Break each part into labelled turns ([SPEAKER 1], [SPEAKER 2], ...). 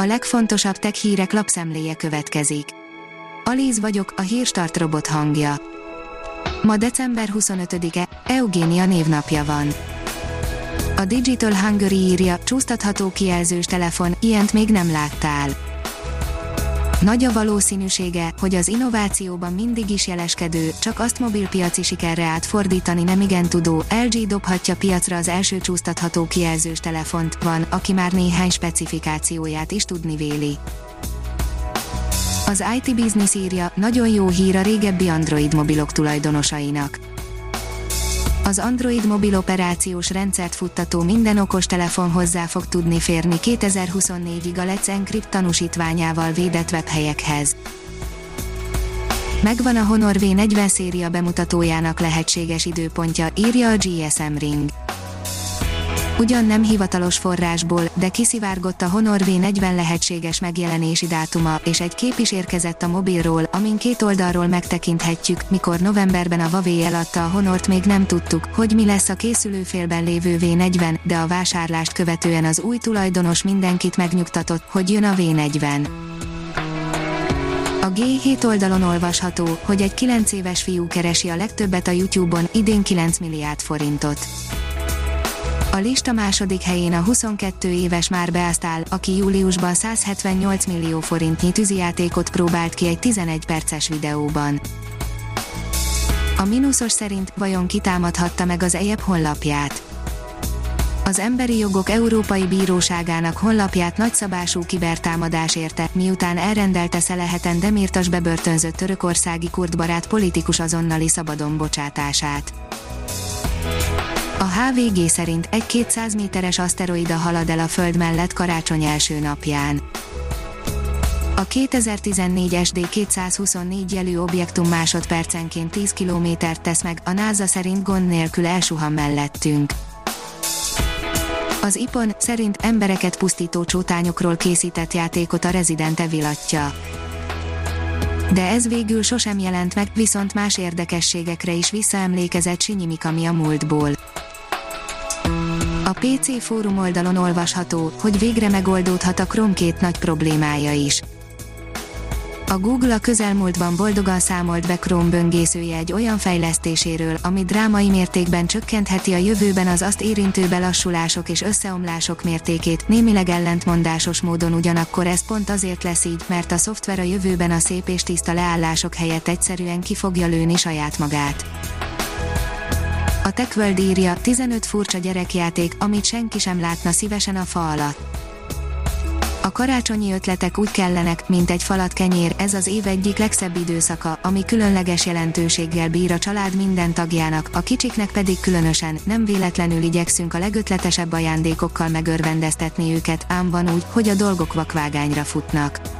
[SPEAKER 1] A legfontosabb tech hírek lapszemléje következik. Alíz vagyok, a hírstart robot hangja. Ma december 25-e, Eugénia névnapja van. A Digital Hungary írja, csúsztatható kijelzős telefon, ilyent még nem láttál. Nagy a valószínűsége, hogy az innovációban mindig is jeleskedő, csak azt mobilpiaci sikerre átfordítani nem igen tudó, LG dobhatja piacra az első csúsztatható kijelzős telefont, van, aki már néhány specifikációját is tudni véli. Az IT Business írja, nagyon jó hír a régebbi Android mobilok tulajdonosainak az Android mobil operációs rendszert futtató minden okostelefon hozzá fog tudni férni 2024-ig a Let's Encrypt tanúsítványával védett webhelyekhez. Megvan a Honor V40 széria bemutatójának lehetséges időpontja, írja a GSM Ring. Ugyan nem hivatalos forrásból, de kiszivárgott a Honor V40 lehetséges megjelenési dátuma, és egy kép is érkezett a mobilról, amin két oldalról megtekinthetjük, mikor novemberben a Huawei eladta a Honort még nem tudtuk, hogy mi lesz a készülőfélben lévő V40, de a vásárlást követően az új tulajdonos mindenkit megnyugtatott, hogy jön a V40. A G7 oldalon olvasható, hogy egy 9 éves fiú keresi a legtöbbet a YouTube-on, idén 9 milliárd forintot. A lista második helyén a 22 éves már beáztál, aki júliusban 178 millió forintnyi tűzijátékot próbált ki egy 11 perces videóban. A mínuszos szerint vajon kitámadhatta meg az EJEP honlapját. Az Emberi Jogok Európai Bíróságának honlapját nagyszabású kibertámadás érte, miután elrendelte Szeleheten Demirtas bebörtönzött törökországi kurdbarát politikus azonnali szabadon bocsátását. A HVG szerint egy 200 méteres aszteroida halad el a Föld mellett karácsony első napján. A 2014 SD 224 jelű objektum másodpercenként 10 kilométert tesz meg, a NASA szerint gond nélkül elsuhan mellettünk. Az IPON szerint embereket pusztító csótányokról készített játékot a Resident Evil atya. De ez végül sosem jelent meg, viszont más érdekességekre is visszaemlékezett Sinyi Mikami a múltból. PC fórum oldalon olvasható, hogy végre megoldódhat a Chrome két nagy problémája is. A Google a közelmúltban boldogan számolt be Chrome böngészője egy olyan fejlesztéséről, ami drámai mértékben csökkentheti a jövőben az azt érintő belassulások és összeomlások mértékét, némileg ellentmondásos módon ugyanakkor ez pont azért lesz így, mert a szoftver a jövőben a szép és tiszta leállások helyett egyszerűen ki fogja lőni saját magát. A TechWorld írja, 15 furcsa gyerekjáték, amit senki sem látna szívesen a fa alatt. A karácsonyi ötletek úgy kellenek, mint egy falat kenyér, ez az év egyik legszebb időszaka, ami különleges jelentőséggel bír a család minden tagjának, a kicsiknek pedig különösen, nem véletlenül igyekszünk a legötletesebb ajándékokkal megörvendeztetni őket, ám van úgy, hogy a dolgok vakvágányra futnak.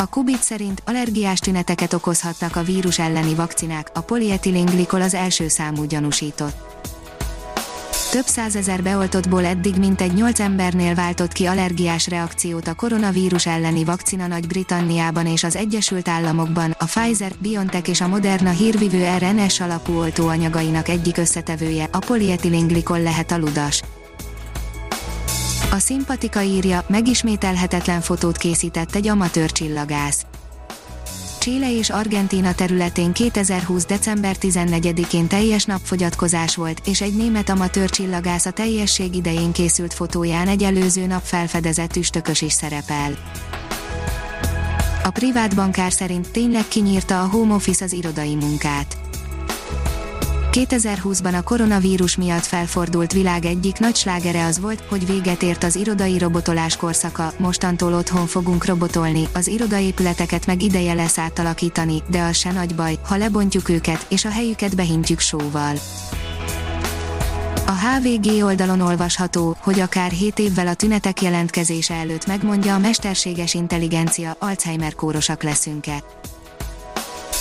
[SPEAKER 1] A Kubit szerint allergiás tüneteket okozhatnak a vírus elleni vakcinák, a polietilenglikol az első számú gyanúsított. Több százezer beoltottból eddig mintegy 8 embernél váltott ki allergiás reakciót a koronavírus elleni vakcina Nagy-Britanniában és az Egyesült Államokban, a Pfizer, BioNTech és a Moderna hírvivő RNS alapú oltóanyagainak egyik összetevője, a polietilenglikol lehet a ludas. A szimpatika írja, megismételhetetlen fotót készített egy amatőr csillagász. Chile és Argentína területén 2020. december 14-én teljes napfogyatkozás volt, és egy német amatőr csillagász a teljesség idején készült fotóján egy előző nap felfedezett üstökös is szerepel. A privát bankár szerint tényleg kinyírta a home office az irodai munkát. 2020-ban a koronavírus miatt felfordult világ egyik nagy slágere az volt, hogy véget ért az irodai robotolás korszaka, mostantól otthon fogunk robotolni, az irodaépületeket meg ideje lesz átalakítani, de az se nagy baj, ha lebontjuk őket, és a helyüket behintjük sóval. A HVG oldalon olvasható, hogy akár 7 évvel a tünetek jelentkezése előtt megmondja a mesterséges intelligencia, Alzheimer kórosak leszünk-e.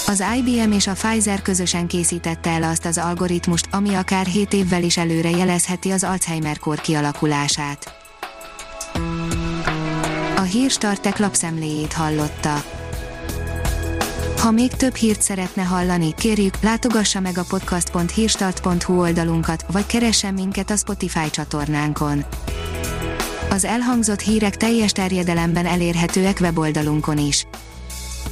[SPEAKER 1] Az IBM és a Pfizer közösen készítette el azt az algoritmust, ami akár 7 évvel is előre jelezheti az Alzheimer-kór kialakulását. A Hírstartek lapszemléjét hallotta. Ha még több hírt szeretne hallani, kérjük, látogassa meg a podcast.hírstart.hu oldalunkat, vagy keressen minket a Spotify csatornánkon Az elhangzott hírek teljes terjedelemben elérhetőek weboldalunkon is.